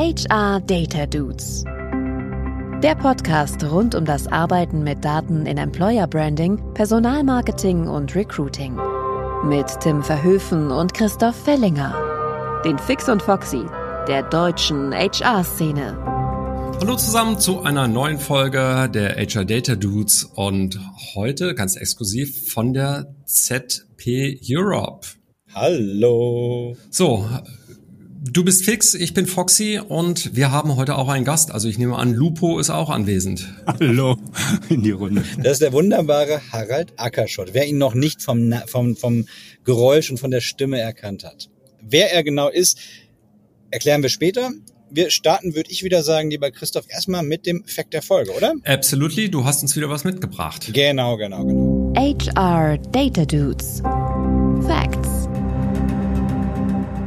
HR Data Dudes. Der Podcast rund um das Arbeiten mit Daten in Employer Branding, Personalmarketing und Recruiting. Mit Tim Verhöfen und Christoph Fellinger. Den Fix und Foxy der deutschen HR-Szene. Hallo zusammen zu einer neuen Folge der HR Data Dudes und heute ganz exklusiv von der ZP Europe. Hallo. So, du bist fix, ich bin Foxy und wir haben heute auch einen Gast. Also ich nehme an, Lupo ist auch anwesend. Hallo in die Runde. Das ist der wunderbare Harald Ackerschott. Wer ihn noch nicht vom, vom, vom Geräusch und von der Stimme erkannt hat. Wer er genau ist, erklären wir später. Wir starten, würde ich wieder sagen, lieber Christoph, erstmal mit dem Fact der Folge, oder? Absolutely, du hast uns wieder was mitgebracht. Genau, genau, genau. HR Data Dudes. Facts.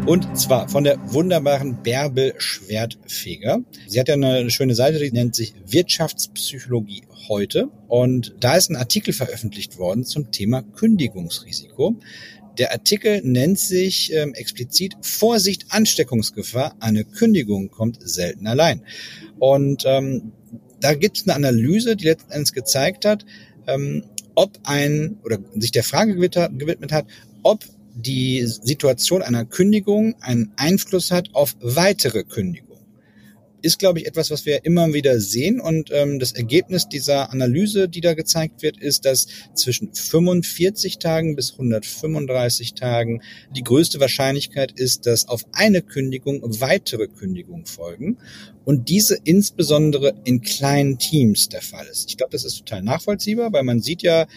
Und zwar von der wunderbaren Bärbel Schwertfeger. Sie hat ja eine schöne Seite, die nennt sich Wirtschaftspsychologie heute. Und da ist ein Artikel veröffentlicht worden zum Thema Kündigungsrisiko. Der Artikel nennt sich ähm, explizit Vorsicht Ansteckungsgefahr. Eine Kündigung kommt selten allein. Und ähm, da gibt es eine Analyse, die letzten Endes gezeigt hat, ähm, ob ein oder sich der Frage gewidmet hat, ob die Situation einer Kündigung einen Einfluss hat auf weitere Kündigungen ist, glaube ich, etwas, was wir immer wieder sehen. Und ähm, das Ergebnis dieser Analyse, die da gezeigt wird, ist, dass zwischen 45 Tagen bis 135 Tagen die größte Wahrscheinlichkeit ist, dass auf eine Kündigung weitere Kündigungen folgen. Und diese insbesondere in kleinen Teams der Fall ist. Ich glaube, das ist total nachvollziehbar, weil man sieht ja,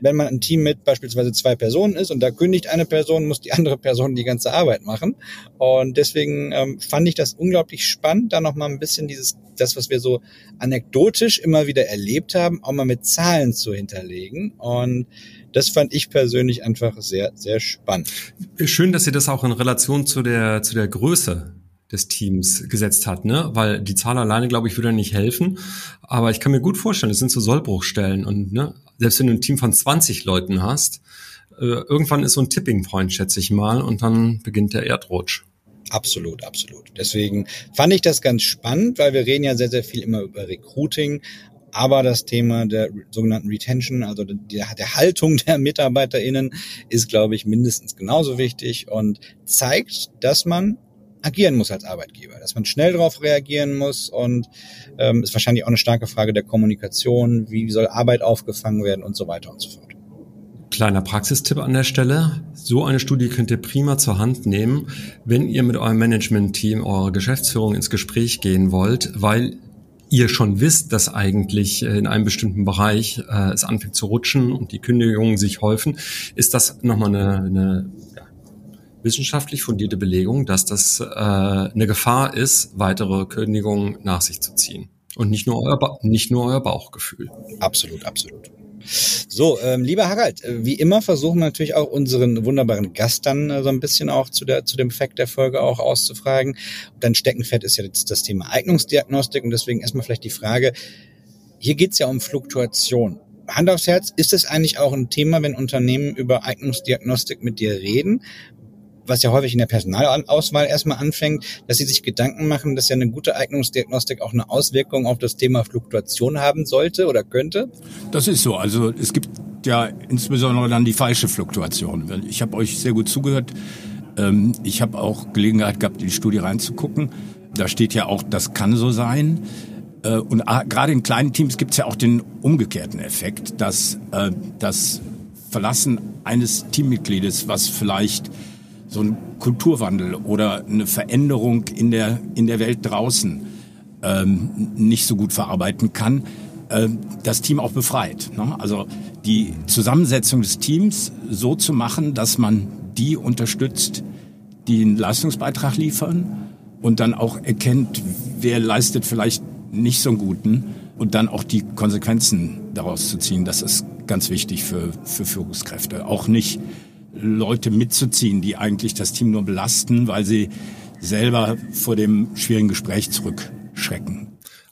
wenn man ein Team mit beispielsweise zwei Personen ist und da kündigt eine Person, muss die andere Person die ganze Arbeit machen. Und deswegen ähm, fand ich das unglaublich spannend, da nochmal ein bisschen dieses, das, was wir so anekdotisch immer wieder erlebt haben, auch mal mit Zahlen zu hinterlegen. Und das fand ich persönlich einfach sehr, sehr spannend. Schön, dass Sie das auch in Relation zu der, zu der Größe des Teams gesetzt hat, ne? Weil die Zahl alleine, glaube ich, würde nicht helfen. Aber ich kann mir gut vorstellen, es sind so Sollbruchstellen und ne, selbst wenn du ein Team von 20 Leuten hast, äh, irgendwann ist so ein Tipping Point, schätze ich mal, und dann beginnt der Erdrutsch. Absolut, absolut. Deswegen fand ich das ganz spannend, weil wir reden ja sehr, sehr viel immer über Recruiting, aber das Thema der sogenannten Retention, also der, der Haltung der MitarbeiterInnen, ist, glaube ich, mindestens genauso wichtig und zeigt, dass man agieren muss als Arbeitgeber, dass man schnell darauf reagieren muss und ähm, ist wahrscheinlich auch eine starke Frage der Kommunikation, wie soll Arbeit aufgefangen werden und so weiter und so fort. Kleiner Praxistipp an der Stelle. So eine Studie könnt ihr prima zur Hand nehmen, wenn ihr mit eurem Management-Team, eurer Geschäftsführung ins Gespräch gehen wollt, weil ihr schon wisst, dass eigentlich äh, in einem bestimmten Bereich äh, es anfängt zu rutschen und die Kündigungen sich häufen, ist das nochmal eine, eine wissenschaftlich fundierte Belegung, dass das äh, eine Gefahr ist, weitere Kündigungen nach sich zu ziehen. Und nicht nur euer, ba nicht nur euer Bauchgefühl. Absolut, absolut. So, ähm, lieber Harald, äh, wie immer versuchen wir natürlich auch unseren wunderbaren Gast dann äh, so ein bisschen auch zu, der, zu dem Fakt der Folge auch auszufragen. Dein Steckenpferd ist ja jetzt das Thema Eignungsdiagnostik und deswegen erstmal vielleicht die Frage, hier geht's ja um Fluktuation. Hand aufs Herz, ist es eigentlich auch ein Thema, wenn Unternehmen über Eignungsdiagnostik mit dir reden? Was ja häufig in der Personalauswahl erstmal anfängt, dass sie sich Gedanken machen, dass ja eine gute Eignungsdiagnostik auch eine Auswirkung auf das Thema Fluktuation haben sollte oder könnte? Das ist so. Also es gibt ja insbesondere dann die falsche Fluktuation. Ich habe euch sehr gut zugehört. Ähm, ich habe auch Gelegenheit gehabt, in die Studie reinzugucken. Da steht ja auch, das kann so sein. Äh, und gerade in kleinen Teams gibt es ja auch den umgekehrten Effekt, dass äh, das Verlassen eines Teammitgliedes, was vielleicht so ein Kulturwandel oder eine Veränderung in der, in der Welt draußen ähm, nicht so gut verarbeiten kann, äh, das Team auch befreit. Ne? Also die Zusammensetzung des Teams so zu machen, dass man die unterstützt, die einen Leistungsbeitrag liefern und dann auch erkennt, wer leistet vielleicht nicht so einen guten und dann auch die Konsequenzen daraus zu ziehen. Das ist ganz wichtig für, für Führungskräfte. Auch nicht Leute mitzuziehen, die eigentlich das Team nur belasten, weil sie selber vor dem schwierigen Gespräch zurückschrecken.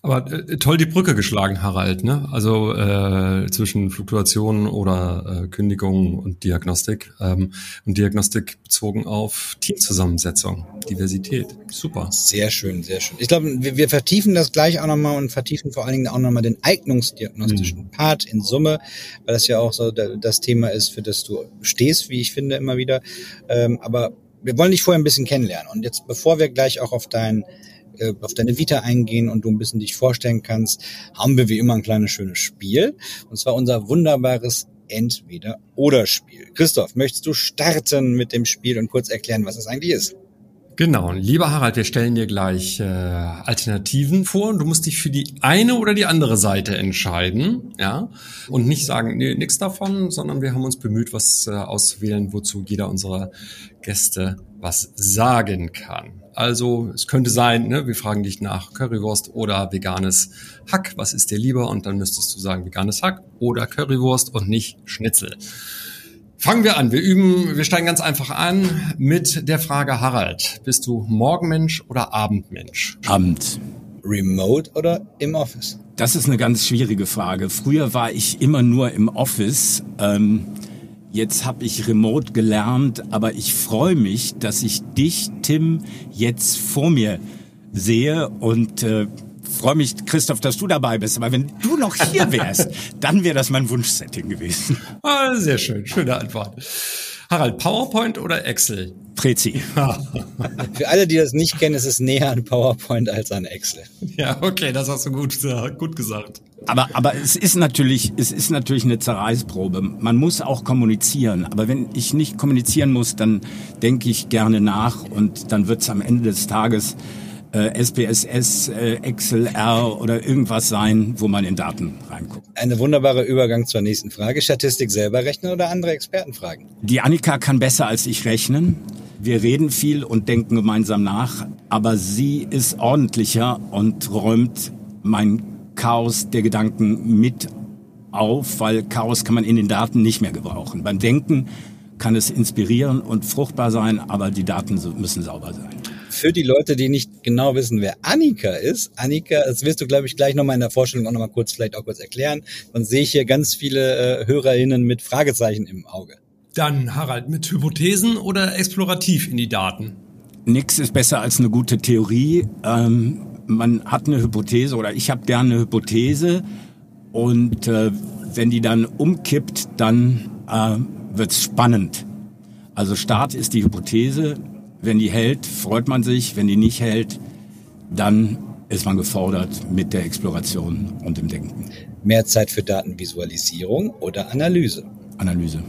Aber äh, toll die Brücke geschlagen, Harald, ne? Also äh, zwischen Fluktuation oder äh, Kündigung und Diagnostik ähm, und Diagnostik bezogen auf Teamzusammensetzung, Diversität. Super. Sehr schön, sehr schön. Ich glaube, wir, wir vertiefen das gleich auch nochmal und vertiefen vor allen Dingen auch nochmal den eignungsdiagnostischen mhm. Part in Summe, weil das ja auch so das Thema ist, für das du stehst, wie ich finde, immer wieder. Ähm, aber wir wollen dich vorher ein bisschen kennenlernen. Und jetzt, bevor wir gleich auch auf dein äh, auf deine Vita eingehen und du ein bisschen dich vorstellen kannst, haben wir wie immer ein kleines schönes Spiel. Und zwar unser wunderbares Entweder-Oder-Spiel. Christoph, möchtest du starten mit dem Spiel und kurz erklären, was es eigentlich ist? Genau, lieber Harald, wir stellen dir gleich äh, Alternativen vor und du musst dich für die eine oder die andere Seite entscheiden, ja, und nicht sagen, nee, nichts davon, sondern wir haben uns bemüht, was äh, auszuwählen, wozu jeder unserer Gäste was sagen kann. Also es könnte sein, ne, wir fragen dich nach Currywurst oder veganes Hack. Was ist dir lieber? Und dann müsstest du sagen veganes Hack oder Currywurst und nicht Schnitzel. Fangen wir an. Wir üben, wir steigen ganz einfach an mit der Frage Harald. Bist du Morgenmensch oder Abendmensch? Abend. Remote oder im Office? Das ist eine ganz schwierige Frage. Früher war ich immer nur im Office. Ähm Jetzt habe ich remote gelernt, aber ich freue mich, dass ich dich, Tim, jetzt vor mir sehe und äh, freue mich, Christoph, dass du dabei bist. Aber wenn du noch hier wärst, dann wäre das mein Wunschsetting gewesen. Ah, sehr schön, schöne Antwort. Harald, PowerPoint oder Excel? Prezi. Für alle, die das nicht kennen, ist es näher an PowerPoint als an Excel. Ja, okay, das hast du gut, gut gesagt. Aber, aber es ist natürlich, es ist natürlich eine Zerreißprobe. Man muss auch kommunizieren. Aber wenn ich nicht kommunizieren muss, dann denke ich gerne nach und dann wird es am Ende des Tages äh, SPSS, äh, XLR oder irgendwas sein, wo man in Daten reinguckt. Eine wunderbare Übergang zur nächsten Frage. Statistik selber rechnen oder andere Experten fragen? Die Annika kann besser als ich rechnen. Wir reden viel und denken gemeinsam nach, aber sie ist ordentlicher und räumt mein Chaos der Gedanken mit auf, weil Chaos kann man in den Daten nicht mehr gebrauchen. Beim Denken kann es inspirieren und fruchtbar sein, aber die Daten müssen sauber sein. Für die Leute, die nicht genau wissen, wer Annika ist, Annika, das wirst du, glaube ich, gleich nochmal in der Vorstellung auch nochmal kurz, vielleicht auch kurz erklären. Dann sehe ich hier ganz viele äh, HörerInnen mit Fragezeichen im Auge. Dann, Harald, mit Hypothesen oder explorativ in die Daten? Nix ist besser als eine gute Theorie. Ähm, man hat eine Hypothese oder ich habe gerne eine Hypothese und äh, wenn die dann umkippt, dann äh, wird's spannend. Also Start ist die Hypothese, wenn die hält, freut man sich. Wenn die nicht hält, dann ist man gefordert mit der Exploration und dem Denken. Mehr Zeit für Datenvisualisierung oder Analyse? Analyse.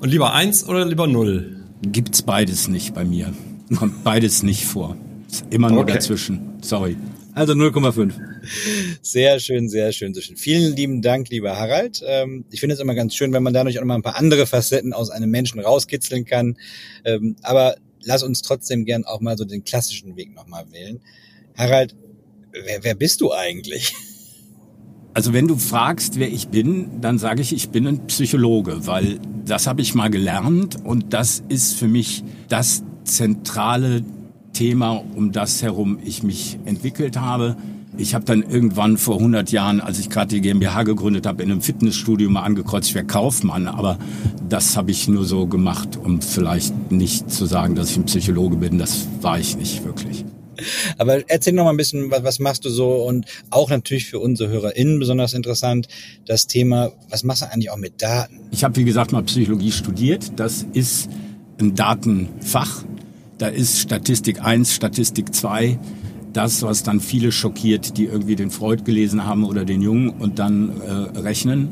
Und lieber eins oder lieber null? Gibt's beides nicht bei mir. Kommt beides nicht vor. Ist immer nur okay. dazwischen. Sorry. Also 0,5. Sehr schön, sehr schön, sehr schön. Vielen lieben Dank, lieber Harald. Ähm, ich finde es immer ganz schön, wenn man dadurch auch noch mal ein paar andere Facetten aus einem Menschen rauskitzeln kann. Ähm, aber lass uns trotzdem gern auch mal so den klassischen Weg nochmal wählen. Harald, wer, wer bist du eigentlich? Also wenn du fragst, wer ich bin, dann sage ich, ich bin ein Psychologe, weil das habe ich mal gelernt und das ist für mich das zentrale Thema, um das herum ich mich entwickelt habe. Ich habe dann irgendwann vor 100 Jahren, als ich gerade die GmbH gegründet habe, in einem Fitnessstudio mal angekreuzt, ich wäre Kaufmann. Aber das habe ich nur so gemacht, um vielleicht nicht zu sagen, dass ich ein Psychologe bin. Das war ich nicht wirklich. Aber erzähl noch mal ein bisschen, was, was machst du so und auch natürlich für unsere HörerInnen besonders interessant, das Thema, was machst du eigentlich auch mit Daten? Ich habe, wie gesagt, mal Psychologie studiert. Das ist ein Datenfach. Da ist Statistik 1, Statistik 2 das, was dann viele schockiert, die irgendwie den Freud gelesen haben oder den Jungen und dann äh, rechnen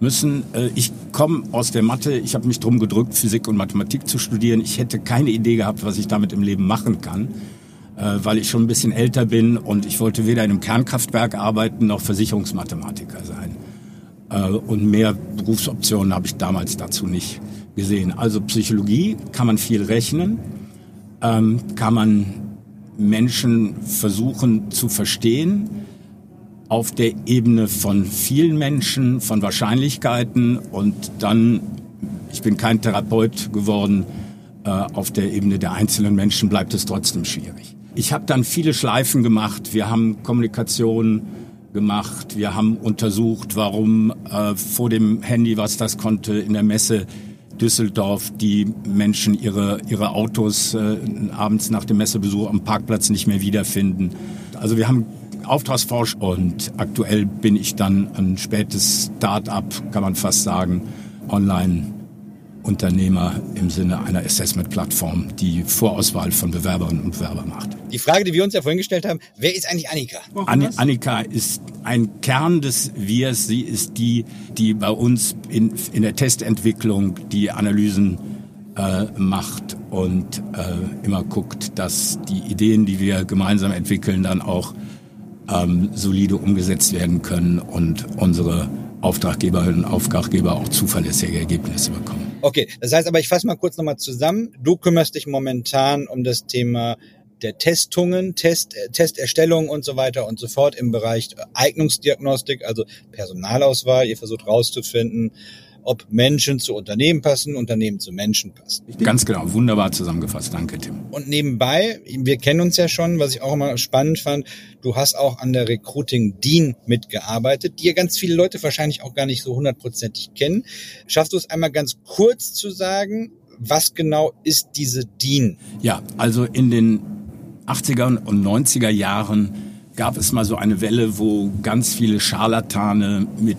müssen. Äh, ich komme aus der Mathe, ich habe mich drum gedrückt, Physik und Mathematik zu studieren. Ich hätte keine Idee gehabt, was ich damit im Leben machen kann, äh, weil ich schon ein bisschen älter bin und ich wollte weder in einem Kernkraftwerk arbeiten noch Versicherungsmathematiker sein. Äh, und mehr Berufsoptionen habe ich damals dazu nicht gesehen. Also Psychologie kann man viel rechnen, ähm, kann man Menschen versuchen zu verstehen auf der Ebene von vielen Menschen, von Wahrscheinlichkeiten und dann, ich bin kein Therapeut geworden, äh, auf der Ebene der einzelnen Menschen bleibt es trotzdem schwierig. Ich habe dann viele Schleifen gemacht. Wir haben Kommunikation gemacht. Wir haben untersucht, warum äh, vor dem Handy, was das konnte, in der Messe Düsseldorf die Menschen ihre, ihre Autos äh, abends nach dem Messebesuch am Parkplatz nicht mehr wiederfinden. Also wir haben Auftragsforsch und aktuell bin ich dann ein spätes Start-up, kann man fast sagen, online Unternehmer im Sinne einer Assessment-Plattform, die Vorauswahl von Bewerberinnen und Bewerbern macht. Die Frage, die wir uns ja vorhin gestellt haben, wer ist eigentlich Annika? An Annika ist ein Kern des Wirs. Sie ist die, die bei uns in, in der Testentwicklung die Analysen äh, macht und äh, immer guckt, dass die Ideen, die wir gemeinsam entwickeln, dann auch ähm, solide umgesetzt werden können und unsere Auftraggeberinnen und Auftraggeber auch zuverlässige Ergebnisse bekommen. Okay, das heißt aber, ich fasse mal kurz nochmal zusammen. Du kümmerst dich momentan um das Thema der Testungen, Test, äh, Testerstellung und so weiter und so fort im Bereich Eignungsdiagnostik, also Personalauswahl. Ihr versucht rauszufinden, ob Menschen zu Unternehmen passen, Unternehmen zu Menschen passen. Ganz genau, wunderbar zusammengefasst. Danke, Tim. Und nebenbei, wir kennen uns ja schon, was ich auch immer spannend fand, du hast auch an der Recruiting Dean mitgearbeitet, die ja ganz viele Leute wahrscheinlich auch gar nicht so hundertprozentig kennen. Schaffst du es einmal ganz kurz zu sagen, was genau ist diese Dean? Ja, also in den 80er und 90er Jahren gab es mal so eine Welle, wo ganz viele Scharlatane mit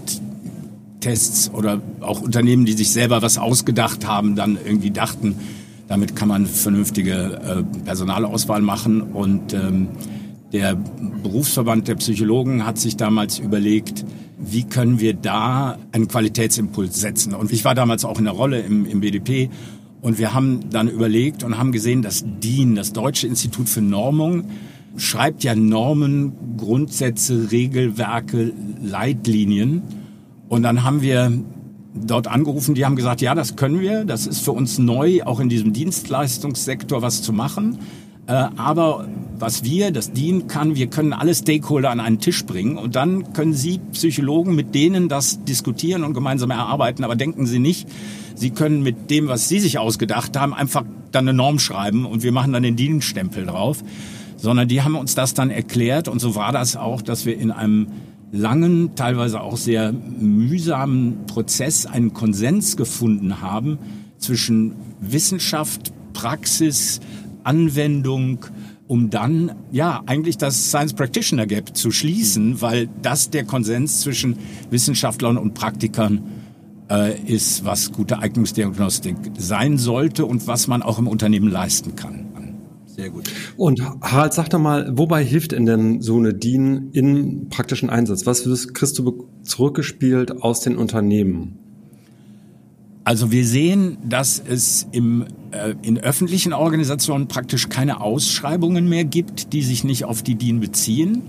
Tests oder auch Unternehmen, die sich selber was ausgedacht haben, dann irgendwie dachten, damit kann man vernünftige äh, Personalauswahl machen. Und ähm, der Berufsverband der Psychologen hat sich damals überlegt, wie können wir da einen Qualitätsimpuls setzen. Und ich war damals auch in der Rolle im, im BDP. Und wir haben dann überlegt und haben gesehen, dass DIN, das Deutsche Institut für Normung, schreibt ja Normen, Grundsätze, Regelwerke, Leitlinien. Und dann haben wir dort angerufen, die haben gesagt, ja, das können wir, das ist für uns neu, auch in diesem Dienstleistungssektor was zu machen. Äh, aber was wir, das DIN kann, wir können alle Stakeholder an einen Tisch bringen und dann können Sie Psychologen mit denen das diskutieren und gemeinsam erarbeiten. Aber denken Sie nicht, Sie können mit dem, was Sie sich ausgedacht haben, einfach dann eine Norm schreiben und wir machen dann den DIN-Stempel drauf. Sondern die haben uns das dann erklärt und so war das auch, dass wir in einem langen, teilweise auch sehr mühsamen Prozess einen Konsens gefunden haben zwischen Wissenschaft, Praxis, Anwendung, um dann ja eigentlich das Science Practitioner Gap zu schließen, weil das der Konsens zwischen Wissenschaftlern und Praktikern äh, ist, was gute Eignungsdiagnostik sein sollte und was man auch im Unternehmen leisten kann. Sehr gut. Und Harald, sag doch mal, wobei hilft in denn so eine DIN in praktischen Einsatz? Was kriegst du zurückgespielt aus den Unternehmen? Also wir sehen, dass es im, äh, in öffentlichen Organisationen praktisch keine Ausschreibungen mehr gibt, die sich nicht auf die DIN beziehen.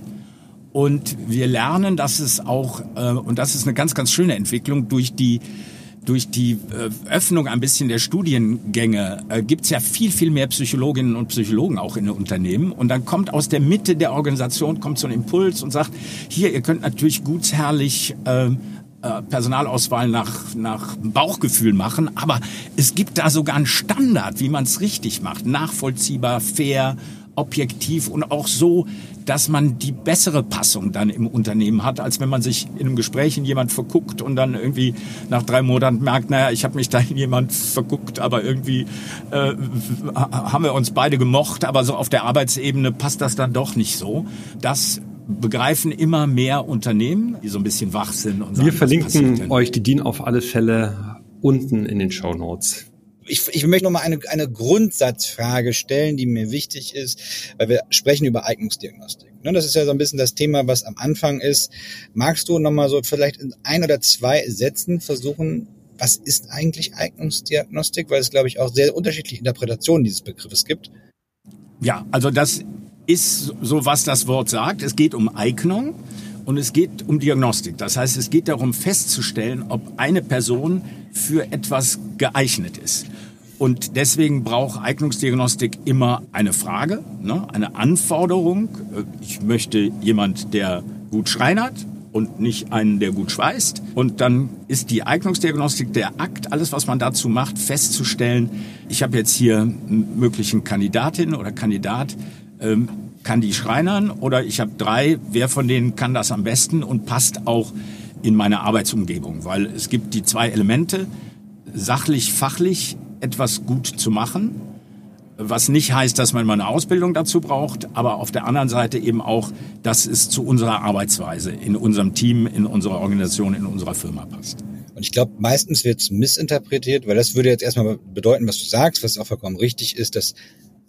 Und wir lernen, dass es auch, äh, und das ist eine ganz, ganz schöne Entwicklung, durch die durch die äh, Öffnung ein bisschen der Studiengänge äh, gibt es ja viel, viel mehr Psychologinnen und Psychologen auch in den Unternehmen. Und dann kommt aus der Mitte der Organisation kommt so ein Impuls und sagt, hier, ihr könnt natürlich gutsherrlich äh, äh, Personalauswahl nach, nach Bauchgefühl machen, aber es gibt da sogar einen Standard, wie man es richtig macht. Nachvollziehbar, fair, objektiv und auch so, dass man die bessere Passung dann im Unternehmen hat, als wenn man sich in einem Gespräch in jemand verguckt und dann irgendwie nach drei Monaten merkt, naja, ich habe mich da in jemand verguckt, aber irgendwie äh, haben wir uns beide gemocht, aber so auf der Arbeitsebene passt das dann doch nicht so. Das begreifen immer mehr Unternehmen, die so ein bisschen wach sind. Und sagen, wir verlinken euch die DIN auf alle Fälle unten in den Show Notes ich, ich möchte noch mal eine, eine Grundsatzfrage stellen, die mir wichtig ist, weil wir sprechen über Eignungsdiagnostik. Ne, das ist ja so ein bisschen das Thema, was am Anfang ist. Magst du noch mal so vielleicht in ein oder zwei Sätzen versuchen, was ist eigentlich Eignungsdiagnostik? Weil es, glaube ich, auch sehr unterschiedliche Interpretationen dieses Begriffes gibt. Ja, also das ist so, was das Wort sagt. Es geht um Eignung und es geht um Diagnostik. Das heißt, es geht darum festzustellen, ob eine Person für etwas geeignet ist. Und deswegen braucht Eignungsdiagnostik immer eine Frage, ne, eine Anforderung. Ich möchte jemand, der gut schreinert und nicht einen, der gut schweißt. Und dann ist die Eignungsdiagnostik der Akt, alles, was man dazu macht, festzustellen, ich habe jetzt hier einen möglichen Kandidatin oder Kandidat, ähm, kann die schreinern oder ich habe drei, wer von denen kann das am besten und passt auch in meine Arbeitsumgebung, weil es gibt die zwei Elemente, sachlich, fachlich etwas gut zu machen, was nicht heißt, dass man mal eine Ausbildung dazu braucht, aber auf der anderen Seite eben auch, dass es zu unserer Arbeitsweise in unserem Team, in unserer Organisation, in unserer Firma passt. Und ich glaube, meistens wird es missinterpretiert, weil das würde jetzt erstmal bedeuten, was du sagst, was auch vollkommen richtig ist, dass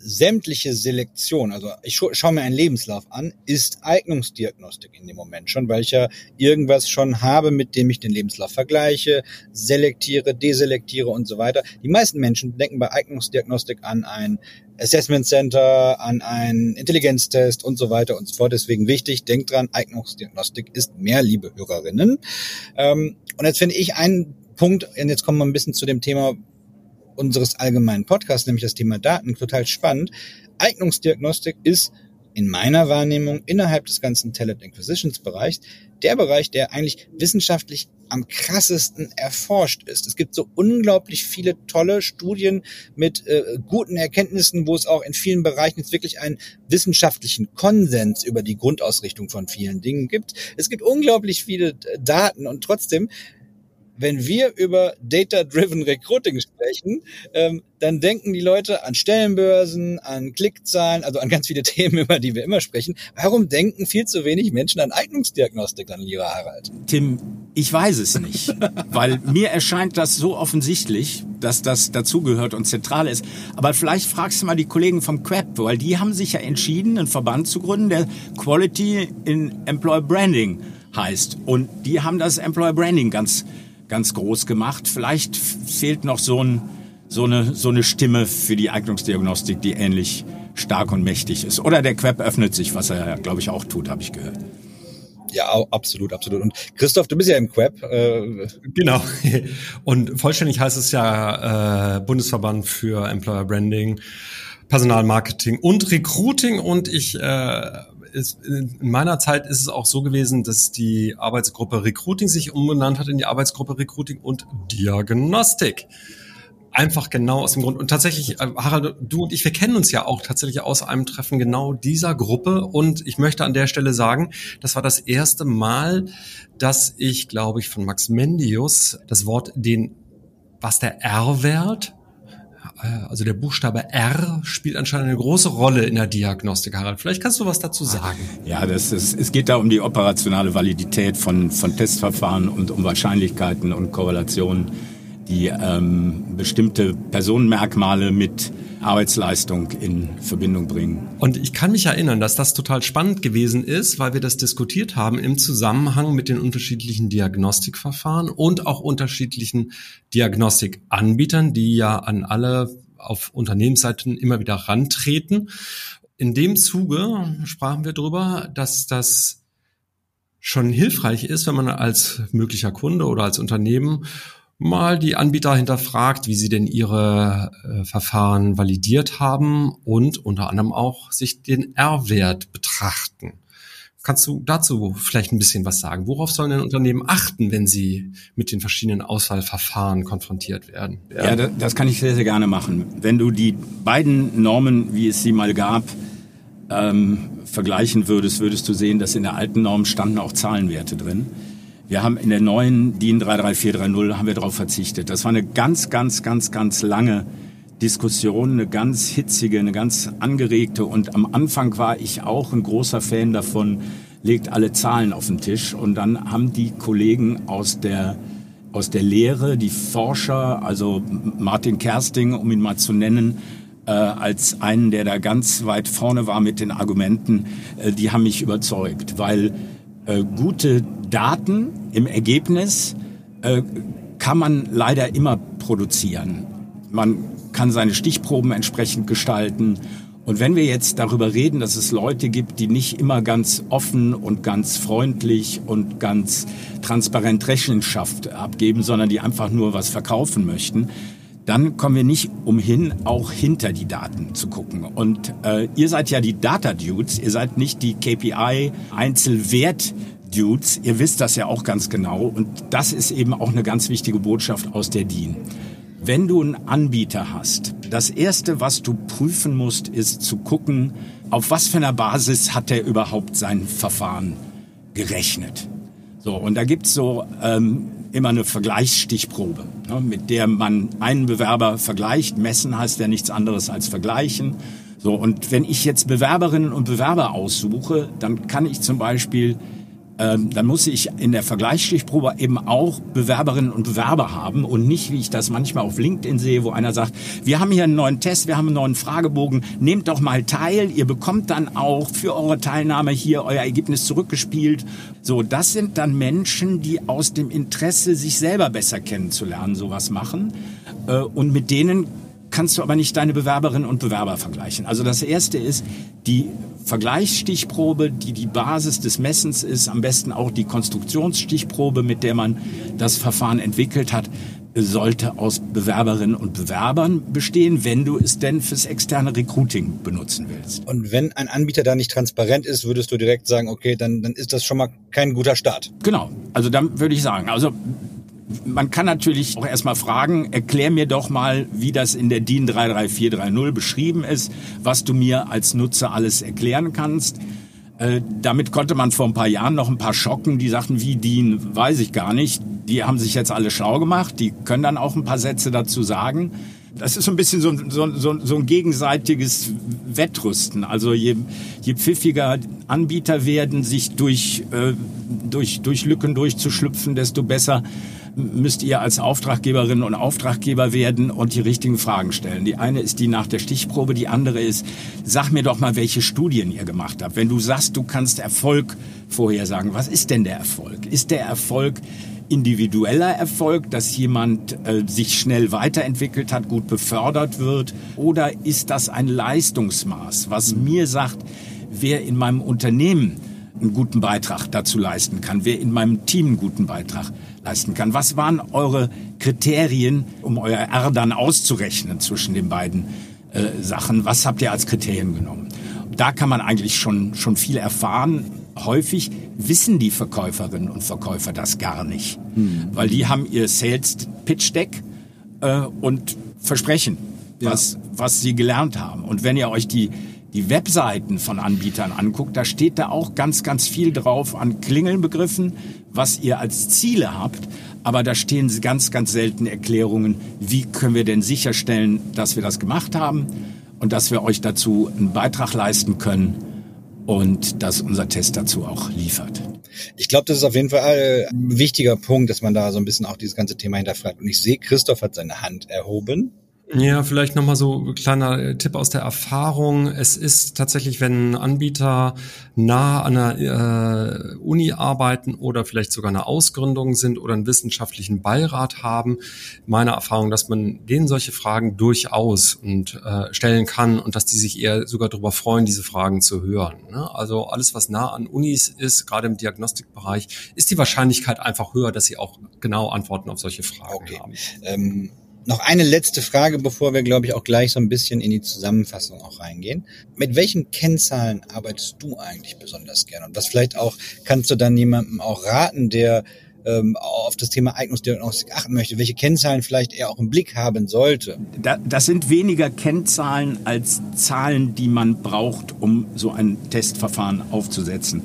sämtliche Selektion, also ich scha schaue mir einen Lebenslauf an, ist Eignungsdiagnostik in dem Moment schon, weil ich ja irgendwas schon habe, mit dem ich den Lebenslauf vergleiche, selektiere, deselektiere und so weiter. Die meisten Menschen denken bei Eignungsdiagnostik an ein Assessment Center, an einen Intelligenztest und so weiter und so fort. Deswegen wichtig, denkt dran, Eignungsdiagnostik ist mehr, liebe Hörerinnen. Ähm, und jetzt finde ich einen Punkt, und jetzt kommen wir ein bisschen zu dem Thema, unseres allgemeinen Podcasts, nämlich das Thema Daten, total spannend. Eignungsdiagnostik ist in meiner Wahrnehmung innerhalb des ganzen Talent Inquisitions Bereichs der Bereich, der eigentlich wissenschaftlich am krassesten erforscht ist. Es gibt so unglaublich viele tolle Studien mit äh, guten Erkenntnissen, wo es auch in vielen Bereichen jetzt wirklich einen wissenschaftlichen Konsens über die Grundausrichtung von vielen Dingen gibt. Es gibt unglaublich viele Daten und trotzdem wenn wir über Data-Driven Recruiting sprechen, ähm, dann denken die Leute an Stellenbörsen, an Klickzahlen, also an ganz viele Themen, über die wir immer sprechen. Warum denken viel zu wenig Menschen an Eignungsdiagnostik dann, lieber Harald? Tim, ich weiß es nicht, weil mir erscheint das so offensichtlich, dass das dazugehört und zentral ist. Aber vielleicht fragst du mal die Kollegen vom QEP, weil die haben sich ja entschieden, einen Verband zu gründen, der Quality in Employer Branding heißt. Und die haben das Employer Branding ganz ganz groß gemacht. Vielleicht fehlt noch so, ein, so, eine, so eine Stimme für die Eignungsdiagnostik, die ähnlich stark und mächtig ist. Oder der Queb öffnet sich, was er, glaube ich, auch tut, habe ich gehört. Ja, absolut, absolut. Und Christoph, du bist ja im Queb. Äh genau. Und vollständig heißt es ja äh, Bundesverband für Employer Branding, Personalmarketing und Recruiting. Und ich äh, ist, in meiner Zeit ist es auch so gewesen, dass die Arbeitsgruppe Recruiting sich umbenannt hat in die Arbeitsgruppe Recruiting und Diagnostik. Einfach genau aus dem Grund. Und tatsächlich, äh, Harald, du und ich, wir kennen uns ja auch tatsächlich aus einem Treffen genau dieser Gruppe. Und ich möchte an der Stelle sagen, das war das erste Mal, dass ich, glaube ich, von Max Mendius das Wort den, was der R-Wert also der Buchstabe R spielt anscheinend eine große Rolle in der Diagnostik, Harald. Vielleicht kannst du was dazu sagen. Ja, das ist, es geht da um die operationale Validität von, von Testverfahren und um Wahrscheinlichkeiten und Korrelationen, die ähm, bestimmte Personenmerkmale mit Arbeitsleistung in Verbindung bringen. Und ich kann mich erinnern, dass das total spannend gewesen ist, weil wir das diskutiert haben im Zusammenhang mit den unterschiedlichen Diagnostikverfahren und auch unterschiedlichen Diagnostikanbietern, die ja an alle auf Unternehmensseiten immer wieder rantreten. In dem Zuge sprachen wir darüber, dass das schon hilfreich ist, wenn man als möglicher Kunde oder als Unternehmen mal die Anbieter hinterfragt, wie sie denn ihre äh, Verfahren validiert haben und unter anderem auch sich den R-Wert betrachten. Kannst du dazu vielleicht ein bisschen was sagen? Worauf sollen denn Unternehmen achten, wenn sie mit den verschiedenen Auswahlverfahren konfrontiert werden? Ja, ja das kann ich sehr, sehr gerne machen. Wenn du die beiden Normen, wie es sie mal gab, ähm, vergleichen würdest, würdest du sehen, dass in der alten Norm standen auch Zahlenwerte drin. Wir haben in der neuen DIN 33430 haben wir darauf verzichtet. Das war eine ganz, ganz, ganz, ganz lange Diskussion, eine ganz hitzige, eine ganz angeregte. Und am Anfang war ich auch ein großer Fan davon, legt alle Zahlen auf den Tisch. Und dann haben die Kollegen aus der aus der Lehre, die Forscher, also Martin Kersting, um ihn mal zu nennen, äh, als einen, der da ganz weit vorne war mit den Argumenten, äh, die haben mich überzeugt, weil äh, gute Daten im Ergebnis äh, kann man leider immer produzieren. Man kann seine Stichproben entsprechend gestalten. Und wenn wir jetzt darüber reden, dass es Leute gibt, die nicht immer ganz offen und ganz freundlich und ganz transparent Rechenschaft abgeben, sondern die einfach nur was verkaufen möchten, dann kommen wir nicht umhin, auch hinter die Daten zu gucken. Und äh, ihr seid ja die Data Dudes, ihr seid nicht die KPI Einzelwert Dudes, ihr wisst das ja auch ganz genau und das ist eben auch eine ganz wichtige Botschaft aus der DIN. Wenn du einen Anbieter hast, Das Erste, was du prüfen musst, ist zu gucken, auf was für einer Basis hat er überhaupt sein Verfahren gerechnet. So, und da gibt's so ähm, immer eine Vergleichsstichprobe, ne, mit der man einen Bewerber vergleicht. Messen heißt ja nichts anderes als vergleichen. So, und wenn ich jetzt Bewerberinnen und Bewerber aussuche, dann kann ich zum Beispiel ähm, dann muss ich in der Vergleichsstichprobe eben auch Bewerberinnen und Bewerber haben und nicht, wie ich das manchmal auf LinkedIn sehe, wo einer sagt, wir haben hier einen neuen Test, wir haben einen neuen Fragebogen, nehmt doch mal teil, ihr bekommt dann auch für eure Teilnahme hier euer Ergebnis zurückgespielt. So, das sind dann Menschen, die aus dem Interesse, sich selber besser kennenzulernen, sowas machen. Äh, und mit denen kannst du aber nicht deine Bewerberinnen und Bewerber vergleichen. Also das erste ist die Vergleichsstichprobe, die die Basis des Messens ist, am besten auch die Konstruktionsstichprobe, mit der man das Verfahren entwickelt hat, sollte aus Bewerberinnen und Bewerbern bestehen, wenn du es denn fürs externe Recruiting benutzen willst. Und wenn ein Anbieter da nicht transparent ist, würdest du direkt sagen, okay, dann, dann ist das schon mal kein guter Start. Genau. Also dann würde ich sagen, also man kann natürlich auch erstmal fragen, erklär mir doch mal, wie das in der DIN 33430 beschrieben ist, was du mir als Nutzer alles erklären kannst. Äh, damit konnte man vor ein paar Jahren noch ein paar schocken, die sagten, wie DIN, weiß ich gar nicht. Die haben sich jetzt alle schlau gemacht, die können dann auch ein paar Sätze dazu sagen. Das ist so ein bisschen so, so, so, so ein gegenseitiges Wettrüsten. Also je, je pfiffiger Anbieter werden, sich durch, äh, durch, durch Lücken durchzuschlüpfen, desto besser müsst ihr als Auftraggeberinnen und Auftraggeber werden und die richtigen Fragen stellen. Die eine ist die nach der Stichprobe, die andere ist, sag mir doch mal, welche Studien ihr gemacht habt. Wenn du sagst, du kannst Erfolg vorhersagen, was ist denn der Erfolg? Ist der Erfolg individueller Erfolg, dass jemand äh, sich schnell weiterentwickelt hat, gut befördert wird? Oder ist das ein Leistungsmaß, was mir sagt, wer in meinem Unternehmen einen guten Beitrag dazu leisten kann, wer in meinem Team einen guten Beitrag leisten kann. Was waren eure Kriterien, um euer R dann auszurechnen zwischen den beiden äh, Sachen? Was habt ihr als Kriterien genommen? Da kann man eigentlich schon, schon viel erfahren. Häufig wissen die Verkäuferinnen und Verkäufer das gar nicht, hm. weil die haben ihr Sales Pitch Deck äh, und versprechen, ja. was, was sie gelernt haben. Und wenn ihr euch die die Webseiten von Anbietern anguckt, da steht da auch ganz, ganz viel drauf an Klingelnbegriffen, was ihr als Ziele habt. Aber da stehen ganz, ganz selten Erklärungen, wie können wir denn sicherstellen, dass wir das gemacht haben und dass wir euch dazu einen Beitrag leisten können und dass unser Test dazu auch liefert. Ich glaube, das ist auf jeden Fall ein wichtiger Punkt, dass man da so ein bisschen auch dieses ganze Thema hinterfragt. Und ich sehe, Christoph hat seine Hand erhoben. Ja, vielleicht nochmal so kleiner Tipp aus der Erfahrung. Es ist tatsächlich, wenn Anbieter nah an einer äh, Uni arbeiten oder vielleicht sogar eine Ausgründung sind oder einen wissenschaftlichen Beirat haben, meine Erfahrung, dass man denen solche Fragen durchaus und äh, stellen kann und dass die sich eher sogar darüber freuen, diese Fragen zu hören. Ne? Also alles, was nah an Unis ist, gerade im Diagnostikbereich, ist die Wahrscheinlichkeit einfach höher, dass sie auch genau Antworten auf solche Fragen okay. haben. Ähm noch eine letzte Frage, bevor wir, glaube ich, auch gleich so ein bisschen in die Zusammenfassung auch reingehen. Mit welchen Kennzahlen arbeitest du eigentlich besonders gerne? Und was vielleicht auch, kannst du dann jemandem auch raten, der ähm, auf das Thema Eignungsdiagnostik achten möchte, welche Kennzahlen vielleicht er auch im Blick haben sollte? das sind weniger Kennzahlen als Zahlen, die man braucht, um so ein Testverfahren aufzusetzen.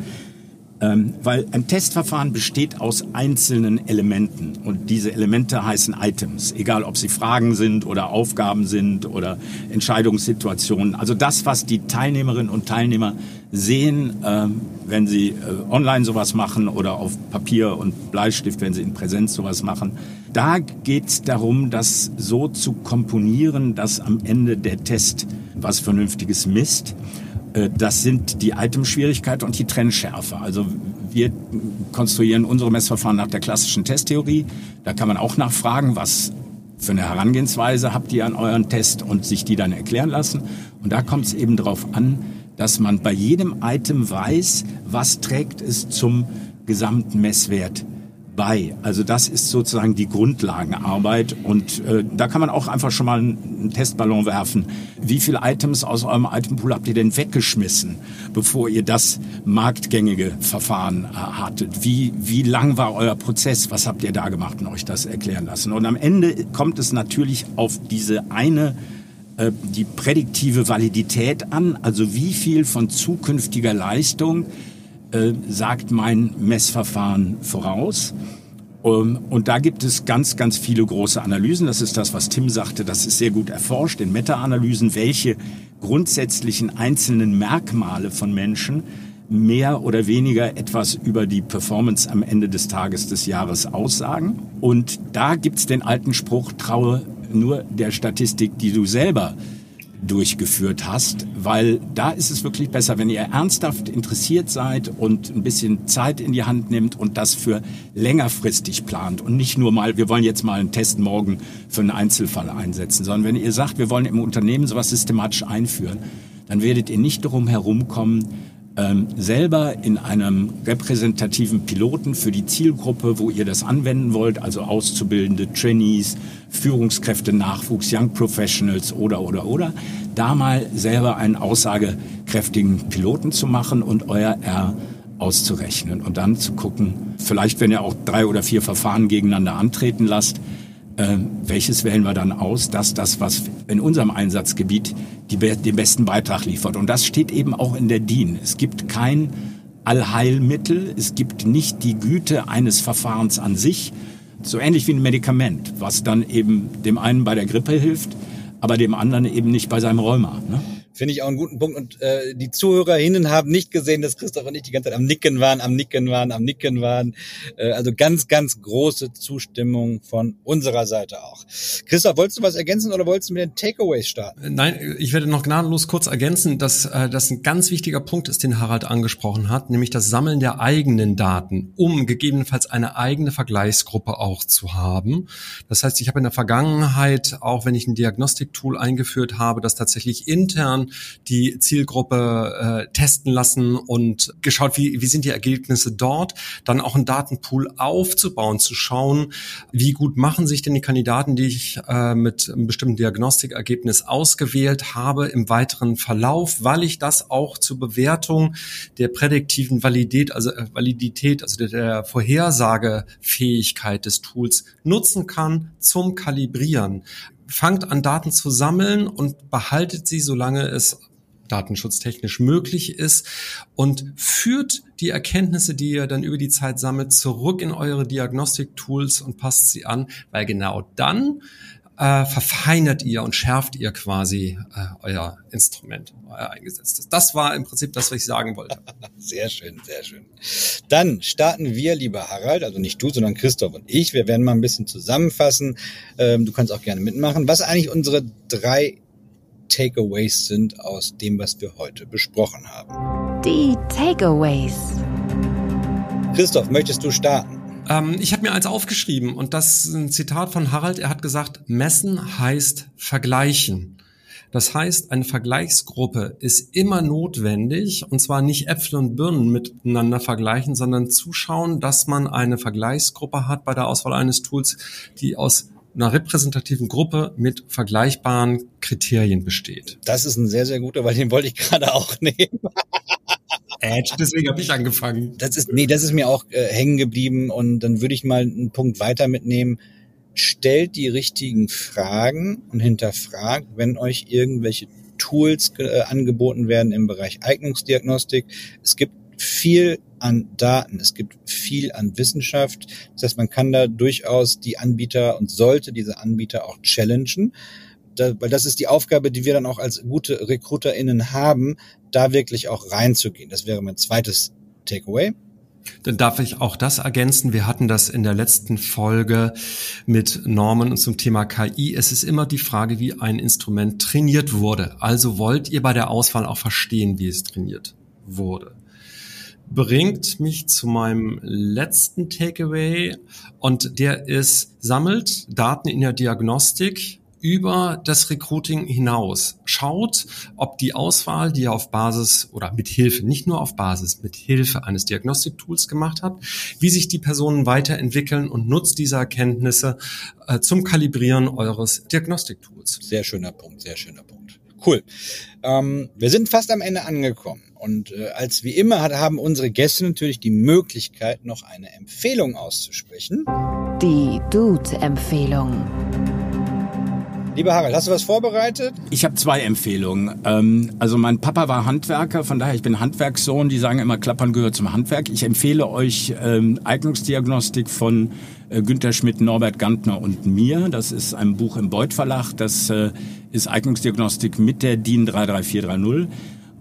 Ähm, weil ein Testverfahren besteht aus einzelnen Elementen und diese Elemente heißen Items, egal ob sie Fragen sind oder Aufgaben sind oder Entscheidungssituationen. Also das, was die Teilnehmerinnen und Teilnehmer sehen, äh, wenn sie äh, online sowas machen oder auf Papier und Bleistift, wenn sie in Präsenz sowas machen. Da geht es darum, das so zu komponieren, dass am Ende der Test was Vernünftiges misst. Äh, das sind die Itemschwierigkeit und die Trennschärfe. Also wir konstruieren unsere Messverfahren nach der klassischen Testtheorie. Da kann man auch nachfragen, was für eine Herangehensweise habt ihr an euren Test und sich die dann erklären lassen. Und da kommt es eben darauf an, dass man bei jedem Item weiß, was trägt es zum gesamten Messwert bei. Also das ist sozusagen die Grundlagenarbeit und äh, da kann man auch einfach schon mal einen Testballon werfen. Wie viele Items aus eurem Itempool habt ihr denn weggeschmissen, bevor ihr das marktgängige Verfahren äh, hattet? Wie, wie lang war euer Prozess? Was habt ihr da gemacht und euch das erklären lassen? Und am Ende kommt es natürlich auf diese eine äh, die prädiktive Validität an, also wie viel von zukünftiger Leistung äh, sagt mein Messverfahren voraus. Ähm, und da gibt es ganz, ganz viele große Analysen. Das ist das, was Tim sagte. Das ist sehr gut erforscht in Meta-Analysen, welche grundsätzlichen einzelnen Merkmale von Menschen mehr oder weniger etwas über die Performance am Ende des Tages des Jahres aussagen. Und da gibt's den alten Spruch, traue nur der Statistik, die du selber durchgeführt hast, weil da ist es wirklich besser, wenn ihr ernsthaft interessiert seid und ein bisschen Zeit in die Hand nimmt und das für längerfristig plant und nicht nur mal, wir wollen jetzt mal einen Test morgen für einen Einzelfall einsetzen, sondern wenn ihr sagt, wir wollen im Unternehmen sowas systematisch einführen, dann werdet ihr nicht darum herumkommen, ähm, selber in einem repräsentativen Piloten für die Zielgruppe, wo ihr das anwenden wollt, also Auszubildende, Trainees, Führungskräfte, Nachwuchs, Young Professionals oder, oder, oder, da mal selber einen aussagekräftigen Piloten zu machen und euer R auszurechnen und dann zu gucken, vielleicht wenn ihr auch drei oder vier Verfahren gegeneinander antreten lasst, äh, welches wählen wir dann aus, dass das, was in unserem Einsatzgebiet die, den besten Beitrag liefert. Und das steht eben auch in der DIN. Es gibt kein Allheilmittel, es gibt nicht die Güte eines Verfahrens an sich, so ähnlich wie ein Medikament, was dann eben dem einen bei der Grippe hilft, aber dem anderen eben nicht bei seinem Rheuma. Ne? Finde ich auch einen guten Punkt. Und äh, die ZuhörerInnen haben nicht gesehen, dass Christoph und ich die ganze Zeit am Nicken waren, am Nicken waren, am Nicken waren. Äh, also ganz, ganz große Zustimmung von unserer Seite auch. Christoph, wolltest du was ergänzen oder wolltest du mit den Takeaways starten? Nein, ich werde noch gnadenlos kurz ergänzen, dass äh, das ein ganz wichtiger Punkt ist, den Harald angesprochen hat, nämlich das Sammeln der eigenen Daten, um gegebenenfalls eine eigene Vergleichsgruppe auch zu haben. Das heißt, ich habe in der Vergangenheit, auch wenn ich ein Diagnostiktool eingeführt habe, das tatsächlich intern die Zielgruppe äh, testen lassen und geschaut, wie, wie sind die Ergebnisse dort, dann auch einen Datenpool aufzubauen, zu schauen, wie gut machen sich denn die Kandidaten, die ich äh, mit einem bestimmten Diagnostikergebnis ausgewählt habe, im weiteren Verlauf, weil ich das auch zur Bewertung der prädiktiven Validität, also äh, Validität, also der, der Vorhersagefähigkeit des Tools nutzen kann zum Kalibrieren fangt an, Daten zu sammeln und behaltet sie, solange es datenschutztechnisch möglich ist und führt die Erkenntnisse, die ihr dann über die Zeit sammelt, zurück in eure Diagnostik-Tools und passt sie an, weil genau dann äh, verfeinert ihr und schärft ihr quasi äh, euer Instrument, euer eingesetztes. Das war im Prinzip das, was ich sagen wollte. Sehr schön, sehr schön. Dann starten wir, lieber Harald, also nicht du, sondern Christoph und ich. Wir werden mal ein bisschen zusammenfassen. Ähm, du kannst auch gerne mitmachen. Was eigentlich unsere drei Takeaways sind aus dem, was wir heute besprochen haben. Die Takeaways. Christoph, möchtest du starten? Ähm, ich habe mir eins aufgeschrieben und das ist ein Zitat von Harald. Er hat gesagt, messen heißt vergleichen. Das heißt, eine Vergleichsgruppe ist immer notwendig und zwar nicht Äpfel und Birnen miteinander vergleichen, sondern zuschauen, dass man eine Vergleichsgruppe hat bei der Auswahl eines Tools, die aus einer repräsentativen Gruppe mit vergleichbaren Kriterien besteht. Das ist ein sehr, sehr guter, weil den wollte ich gerade auch nehmen. Edge, deswegen habe ich angefangen. Das ist, nee, das ist mir auch äh, hängen geblieben und dann würde ich mal einen Punkt weiter mitnehmen. Stellt die richtigen Fragen und hinterfragt, wenn euch irgendwelche Tools äh, angeboten werden im Bereich Eignungsdiagnostik. Es gibt viel an Daten, es gibt viel an Wissenschaft. Das heißt, man kann da durchaus die Anbieter und sollte diese Anbieter auch challengen da, weil das ist die Aufgabe, die wir dann auch als gute RecruiterInnen haben, da wirklich auch reinzugehen. Das wäre mein zweites Takeaway. Dann darf ich auch das ergänzen. Wir hatten das in der letzten Folge mit Norman und zum Thema KI. Es ist immer die Frage, wie ein Instrument trainiert wurde. Also wollt ihr bei der Auswahl auch verstehen, wie es trainiert wurde. Bringt mich zu meinem letzten Takeaway und der ist, sammelt Daten in der Diagnostik über das Recruiting hinaus. Schaut, ob die Auswahl, die ihr auf Basis oder mit Hilfe, nicht nur auf Basis, mit Hilfe eines Diagnostiktools gemacht habt, wie sich die Personen weiterentwickeln und nutzt diese Erkenntnisse äh, zum Kalibrieren eures Diagnostiktools. Sehr schöner Punkt, sehr schöner Punkt. Cool. Ähm, wir sind fast am Ende angekommen. Und äh, als wie immer hat, haben unsere Gäste natürlich die Möglichkeit, noch eine Empfehlung auszusprechen. Die Dude-Empfehlung. Lieber Harald, hast du was vorbereitet? Ich habe zwei Empfehlungen. Ähm, also mein Papa war Handwerker, von daher ich bin Handwerkssohn. Die sagen immer, Klappern gehört zum Handwerk. Ich empfehle euch ähm, Eignungsdiagnostik von äh, Günter Schmidt, Norbert Gantner und mir. Das ist ein Buch im Beuth Verlag. Das äh, ist Eignungsdiagnostik mit der DIN 33430.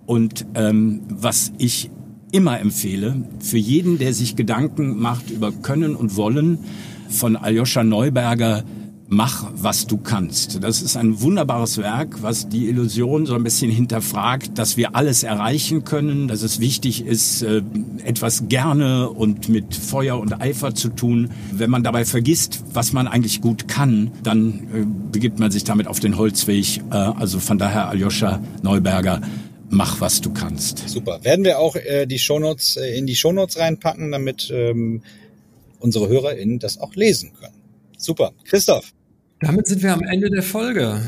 Und ähm, was ich immer empfehle, für jeden, der sich Gedanken macht über Können und Wollen, von Aljoscha Neuberger Mach, was du kannst. Das ist ein wunderbares Werk, was die Illusion so ein bisschen hinterfragt, dass wir alles erreichen können, dass es wichtig ist, äh, etwas gerne und mit Feuer und Eifer zu tun. Wenn man dabei vergisst, was man eigentlich gut kann, dann äh, begibt man sich damit auf den Holzweg. Äh, also von daher Aljoscha Neuberger, mach, was du kannst. Super. Werden wir auch die Shownotes in die Shownotes reinpacken, damit ähm, unsere HörerInnen das auch lesen können. Super. Christoph. Damit sind wir am Ende der Folge.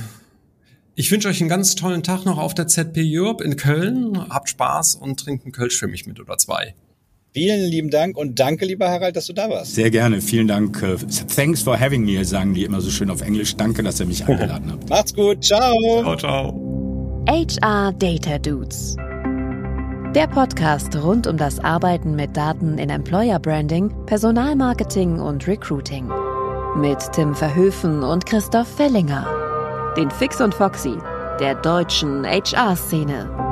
Ich wünsche euch einen ganz tollen Tag noch auf der ZP Europe in Köln. Habt Spaß und trinkt einen Kölsch für mich mit oder zwei. Vielen lieben Dank und danke, lieber Harald, dass du da warst. Sehr gerne, vielen Dank. Thanks for having me, sagen die immer so schön auf Englisch. Danke, dass ihr mich eingeladen habt. Macht's gut, ciao. Ciao, ciao. HR Data Dudes. Der Podcast rund um das Arbeiten mit Daten in Employer Branding, Personalmarketing und Recruiting mit Tim Verhöfen und Christoph Fellinger. Den Fix und Foxy der deutschen HR-Szene.